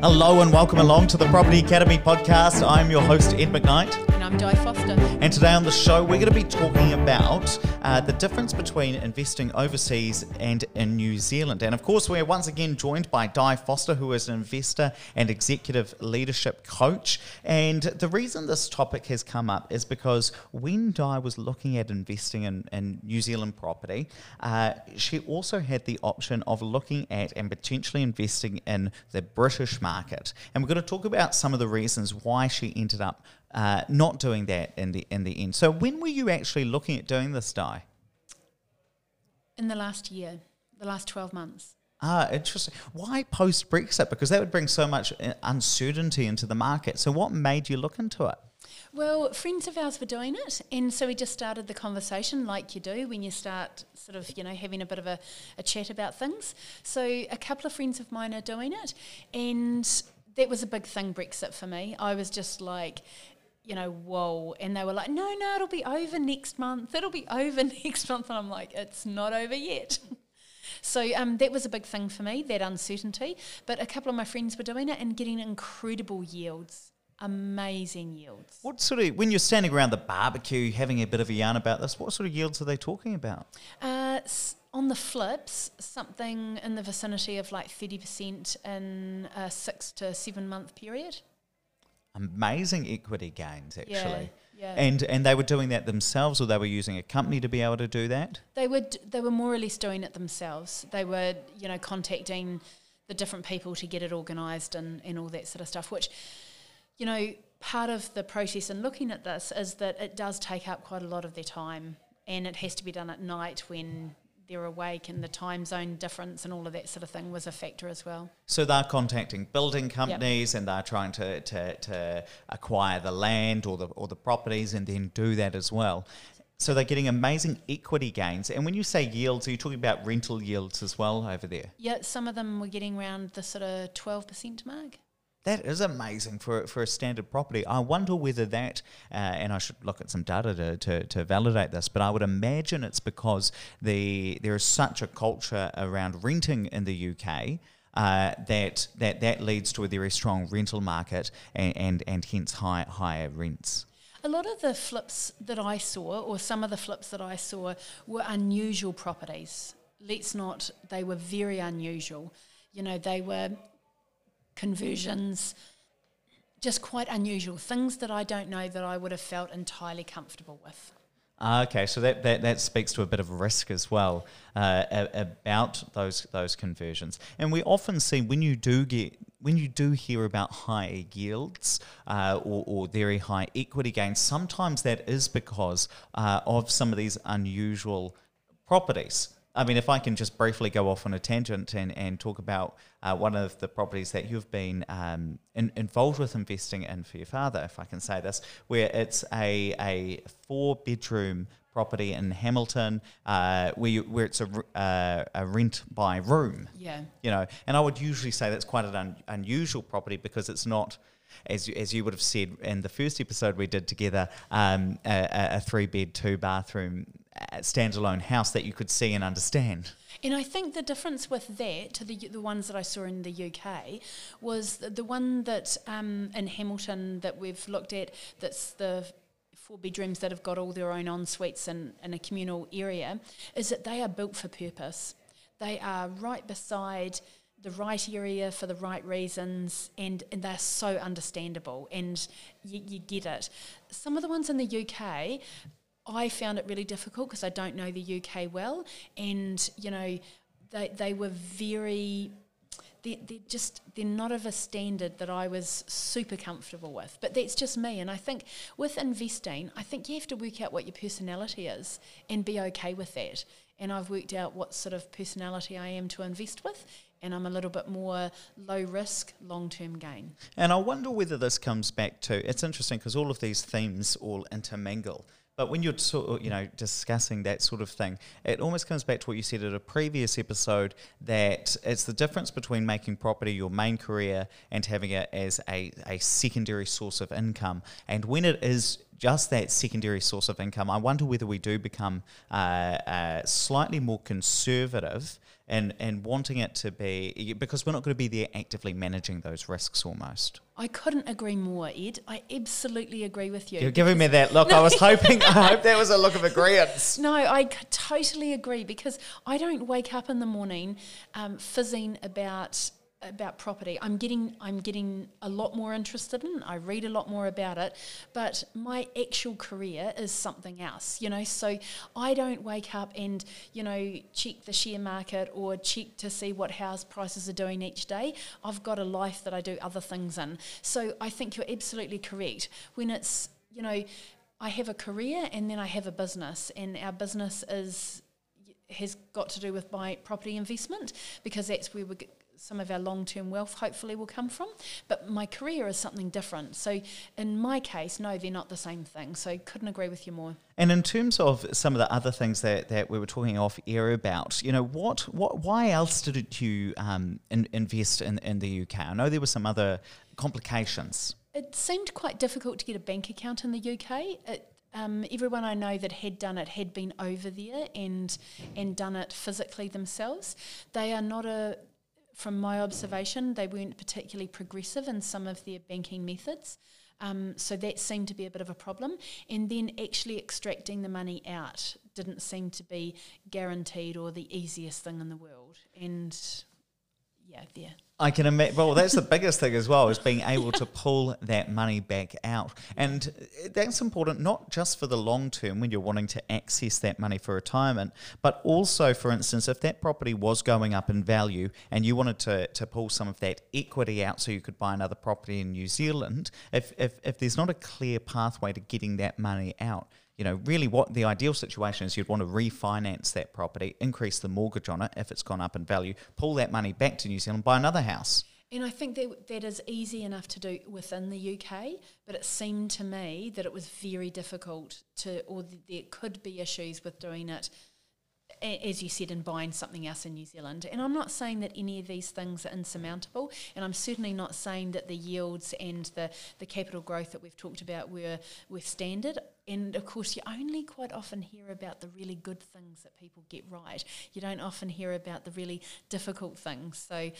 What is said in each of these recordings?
Hello and welcome along to the Property Academy podcast. I'm your host, Ed McKnight. And I'm Di Foster. And today on the show, we're going to be talking about uh, the difference between investing overseas and in New Zealand. And of course, we're once again joined by Di Foster, who is an investor and executive leadership coach. And the reason this topic has come up is because when Di was looking at investing in, in New Zealand property, uh, she also had the option of looking at and potentially investing in the British market. And we're going to talk about some of the reasons why she ended up uh, not doing that in the in the end. So when were you actually looking at doing this, Di? In the last year, the last twelve months. Ah, interesting. Why post Brexit? Because that would bring so much uh, uncertainty into the market. So what made you look into it? Well, friends of ours were doing it, and so we just started the conversation like you do when you start sort of, you know, having a bit of a, a chat about things. So a couple of friends of mine are doing it, and that was a big thing, Brexit, for me. I was just like, you know, whoa. And they were like, no, no, it'll be over next month. It'll be over next month. And I'm like, it's not over yet. so um, that was a big thing for me, that uncertainty. But a couple of my friends were doing it and getting incredible yields. Amazing yields. What sort of, when you're standing around the barbecue having a bit of a yarn about this, what sort of yields are they talking about? Uh, on the flips, something in the vicinity of like 30% in a six to seven month period amazing equity gains actually. Yeah, yeah. And and they were doing that themselves, or they were using a company to be able to do that. They would. They were more or less doing it themselves. They were, you know, contacting the different people to get it organised and and all that sort of stuff. Which, you know, part of the process in looking at this is that it does take up quite a lot of their time, and it has to be done at night when they're awake and the time zone difference and all of that sort of thing was a factor as well. So they're contacting building companies yep. and they're trying to, to, to acquire the land or the, or the properties and then do that as well. So they're getting amazing equity gains. And when you say yields, are you talking about rental yields as well over there? Yeah, some of them were getting around the sort of 12% mark. That is amazing for, for a standard property. I wonder whether that, uh, and I should look at some data to, to, to, validate this, but I would imagine it's because the there is such a culture around renting in the UK. Uh, that that that leads to a very strong rental market and and, and hence high, higher rents. A lot of the flips that I saw, or some of the flips that I saw, were unusual properties. Let's not; they were very unusual. You know, they were conversions, just quite unusual things that I don't know that I would have felt entirely comfortable with. Ah, okay, so that, that, that speaks to a bit of risk as well uh, about those those conversions, and we often see when you do get when you do hear about high yields uh, or, or, very high equity gains, sometimes that is because uh, of some of these unusual properties. I mean, if I can just briefly go off on a tangent and, and talk about uh, one of the properties that you've been um, in, involved with investing in for your father, if I can say this, where it's a, a four bedroom property in Hamilton, uh, where you, where it's a, uh, a rent by room. Yeah. You know, and I would usually say that's quite an un, unusual property because it's not. As you, as you would have said in the first episode we did together, um, a, a three bed, two bathroom standalone house that you could see and understand. And I think the difference with that to the the ones that I saw in the UK was the, the one that um, in Hamilton that we've looked at that's the four bedrooms that have got all their own en suites in, in a communal area is that they are built for purpose. They are right beside the right area for the right reasons and, and they're so understandable and you, you get it. Some of the ones in the UK I found it really difficult because I don't know the UK well, and you know, they they were very. They're, they're just they're not of a standard that I was super comfortable with but that's just me and I think with investing I think you have to work out what your personality is and be okay with that and I've worked out what sort of personality I am to invest with and I'm a little bit more low risk, long term gain. And I wonder whether this comes back to it's interesting because all of these themes all intermingle. But when you're of, you know discussing that sort of thing, it almost comes back to what you said at a previous episode that it's the difference between making property your main career and having it as a, a secondary source of income. And when it is just that secondary source of income, I wonder whether we do become uh, uh, slightly more conservative and and wanting it to be because we're not going to be there actively managing those risks almost. I couldn't agree more, Ed. I absolutely agree with you. You're giving me that look. I was hoping. I hope that was a look of agreement. No, I totally agree because I don't wake up in the morning um, fizzing about about property. I'm getting I'm getting a lot more interested in. I read a lot more about it, but my actual career is something else. You know, so I don't wake up and you know check the share market or check to see what house prices are doing each day. I've got a life that I do other things in. So I think you're absolutely correct when it's you know. I have a career and then I have a business, and our business is has got to do with my property investment because that's where we some of our long term wealth hopefully will come from. But my career is something different. So in my case, no, they're not the same thing. So couldn't agree with you more. And in terms of some of the other things that, that we were talking off air about, you know, what, what why else did you um, in, invest in, in the UK? I know there were some other complications. It seemed quite difficult to get a bank account in the UK. It, um, everyone I know that had done it had been over there and and done it physically themselves. They are not a from my observation, they weren't particularly progressive in some of their banking methods. Um, so that seemed to be a bit of a problem. And then actually extracting the money out didn't seem to be guaranteed or the easiest thing in the world. And yeah, there. I can imagine. Well, that's the biggest thing as well is being able to pull that money back out, and that's important not just for the long term when you're wanting to access that money for retirement, but also, for instance, if that property was going up in value and you wanted to, to pull some of that equity out so you could buy another property in New Zealand, if if, if there's not a clear pathway to getting that money out, you know, really what the ideal situation is you'd want to refinance that property, increase the mortgage on it if it's gone up in value, pull that money back to New Zealand, buy another house. And I think that that is easy enough to do within the UK, but it seemed to me that it was very difficult to, or there could be issues with doing it as you said, in buying something else in New Zealand. And I'm not saying that any of these things are insurmountable, and I'm certainly not saying that the yields and the, the capital growth that we've talked about were, were standard. And of course, you only quite often hear about the really good things that people get right. You don't often hear about the really difficult things. So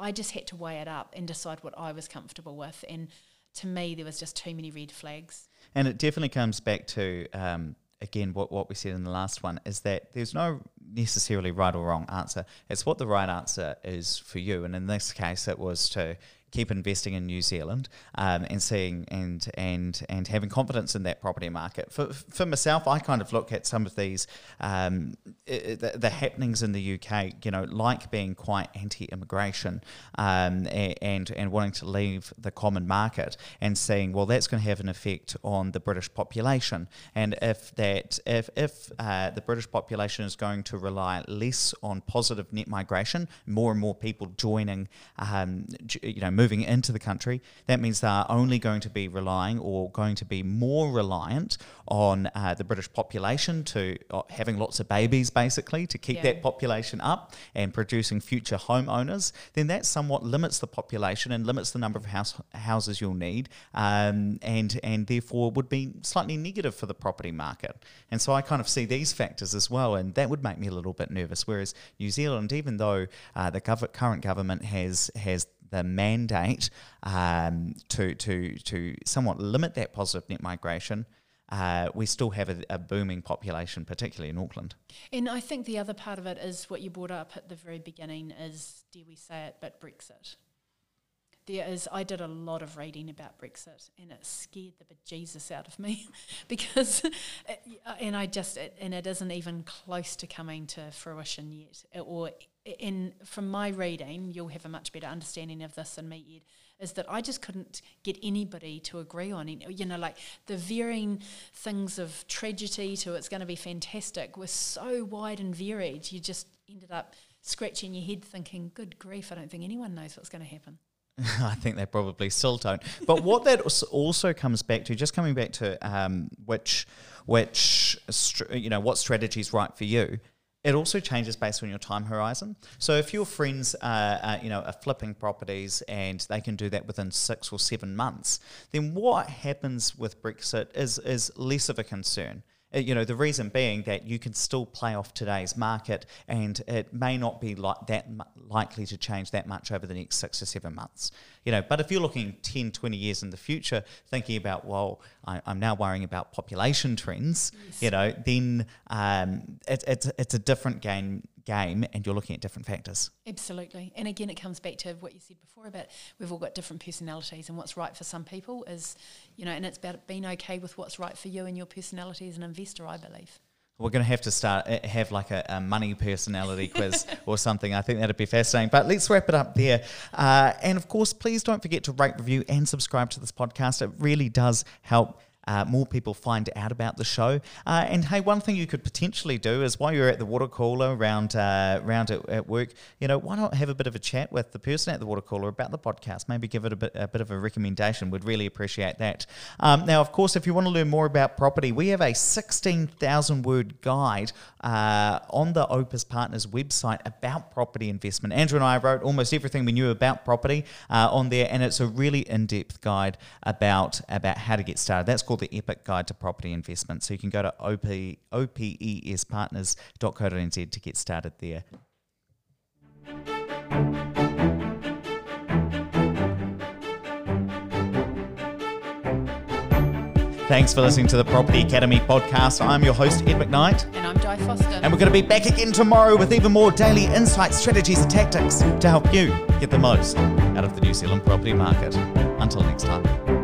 I just had to weigh it up and decide what I was comfortable with. And to me, there was just too many red flags. And it definitely comes back to um, again, what, what we said in the last one is that there's no necessarily right or wrong answer. It's what the right answer is for you. And in this case, it was to keep investing in New Zealand um, and seeing and and and having confidence in that property market. For for myself, I kind of look at some of these um, the, the, happenings in the UK. You know, like being quite anti-immigration um, and and wanting to leave the common market and seeing well that's going to have an effect on the British population. And if that if if uh, the British population is going to rely less on positive net migration, more and more people joining, um, you know moving into the country, that means they are only going to be relying or going to be more reliant on uh, the British population to uh, having lots of babies, basically, to keep yeah. that population up and producing future homeowners, then that somewhat limits the population and limits the number of house, houses you'll need, um, and and therefore would be slightly negative for the property market. And so I kind of see these factors as well, and that would make me a little bit nervous. Whereas New Zealand, even though uh, the gov- current government has has the mandate um, to, to, to somewhat limit that positive net migration, uh, we still have a, a, booming population, particularly in Auckland. And I think the other part of it is what you brought up at the very beginning is, dare we say it, but Brexit. There is, I did a lot of reading about Brexit and it scared the bejesus out of me because, it, and I just, it, and it isn't even close to coming to fruition yet, or in from my reading, you'll have a much better understanding of this than me, Ed. Is that I just couldn't get anybody to agree on it. You know, like the varying things of tragedy to it's going to be fantastic were so wide and varied. You just ended up scratching your head, thinking, "Good grief! I don't think anyone knows what's going to happen." I think they probably still don't. But what that also comes back to, just coming back to um, which, which you know, what strategy is right for you It also changes based on your time horizon. So if your friends, uh, uh, you know, are flipping properties and they can do that within six or seven months, then what happens with Brexit is is less of a concern. Uh, you know, the reason being that you can still play off today's market and it may not be like that likely to change that much over the next six or seven months. You know, but if you're looking 10, 20 years in the future, thinking about, well, I, am now worrying about population trends, yes. you know, then um, it, it's, it's a different game game and you're looking at different factors. Absolutely. And again, it comes back to what you said before about we've all got different personalities and what's right for some people is, you know, and it's about being okay with what's right for you and your personality as an investor, I believe. We're going to have to start uh, have like a, a money personality quiz or something. I think that'd be fascinating. But let's wrap it up there. Uh, and of course, please don't forget to rate, review, and subscribe to this podcast. It really does help uh, more people find out about the show. Uh, and hey, one thing you could potentially do is while you're at the water cooler around uh, around at, at, work, you know, why not have a bit of a chat with the person at the water cooler about the podcast? Maybe give it a bit a bit of a recommendation. We'd really appreciate that. Um, now, of course, if you want to learn more about property, we have a 16,000 word guide uh, on the Opes Partners website about property investment. Andrew and I wrote almost everything we knew about property uh, on there, and it's a really in depth guide about about how to get started. That's called the Epic Guide to Property Investment. So you can go to OP, opespartners.co.nz to get started there. Thanks for listening to the Property Academy podcast. I'm your host, Ed McKnight. And I'm Di Foster. And we're going to be back again tomorrow with even more daily insights, strategies, and tactics to help you get the most out of the New Zealand property market. Until next time.